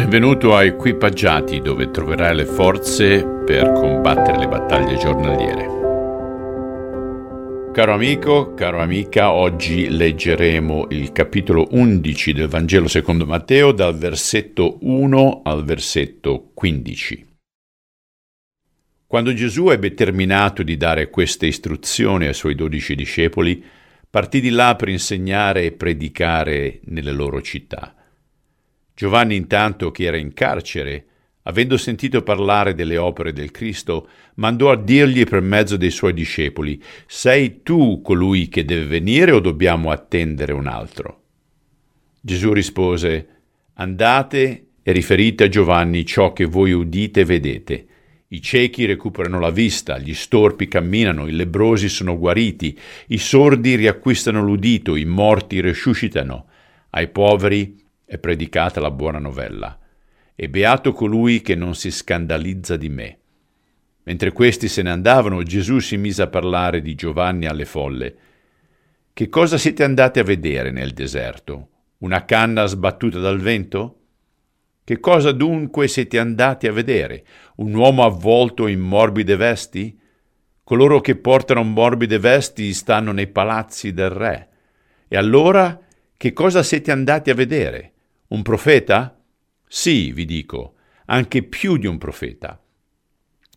Benvenuto a Equipaggiati dove troverai le forze per combattere le battaglie giornaliere. Caro amico, caro amica, oggi leggeremo il capitolo 11 del Vangelo secondo Matteo dal versetto 1 al versetto 15. Quando Gesù ebbe terminato di dare queste istruzioni ai suoi dodici discepoli, partì di là per insegnare e predicare nelle loro città. Giovanni intanto, che era in carcere, avendo sentito parlare delle opere del Cristo, mandò a dirgli per mezzo dei suoi discepoli, Sei tu colui che deve venire o dobbiamo attendere un altro? Gesù rispose, Andate e riferite a Giovanni ciò che voi udite e vedete. I ciechi recuperano la vista, gli storpi camminano, i lebrosi sono guariti, i sordi riacquistano l'udito, i morti resuscitano, ai poveri è predicata la buona novella, e beato colui che non si scandalizza di me. Mentre questi se ne andavano, Gesù si mise a parlare di Giovanni alle folle. Che cosa siete andati a vedere nel deserto? Una canna sbattuta dal vento? Che cosa dunque siete andati a vedere? Un uomo avvolto in morbide vesti? Coloro che portano morbide vesti stanno nei palazzi del re. E allora che cosa siete andati a vedere? Un profeta? Sì, vi dico, anche più di un profeta.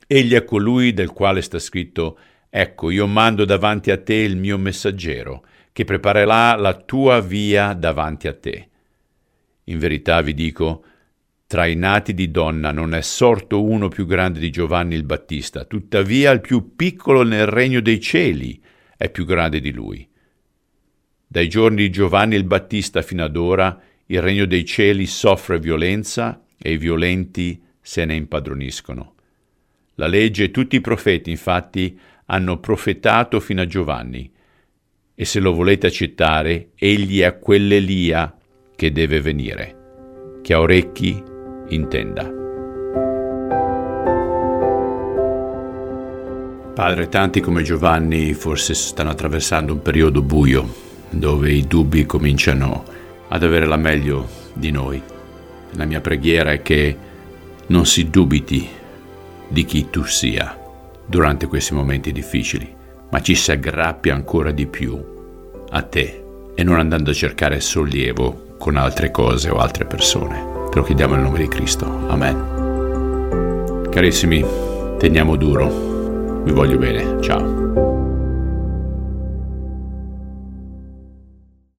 Egli è colui del quale sta scritto Ecco, io mando davanti a te il mio messaggero, che preparerà la tua via davanti a te. In verità vi dico, tra i nati di donna non è sorto uno più grande di Giovanni il Battista, tuttavia il più piccolo nel regno dei cieli è più grande di lui. Dai giorni di Giovanni il Battista fino ad ora il regno dei cieli soffre violenza e i violenti se ne impadroniscono. La legge e tutti i profeti, infatti, hanno profetato fino a Giovanni, e se lo volete accettare, egli è quell'Elia che deve venire. Chi ha orecchi, intenda. Padre, tanti come Giovanni forse stanno attraversando un periodo buio, dove i dubbi cominciano a ad avere la meglio di noi. La mia preghiera è che non si dubiti di chi tu sia durante questi momenti difficili, ma ci si aggrappi ancora di più a te e non andando a cercare sollievo con altre cose o altre persone. Te lo chiediamo nel nome di Cristo. Amen. Carissimi, teniamo duro. Vi voglio bene. Ciao.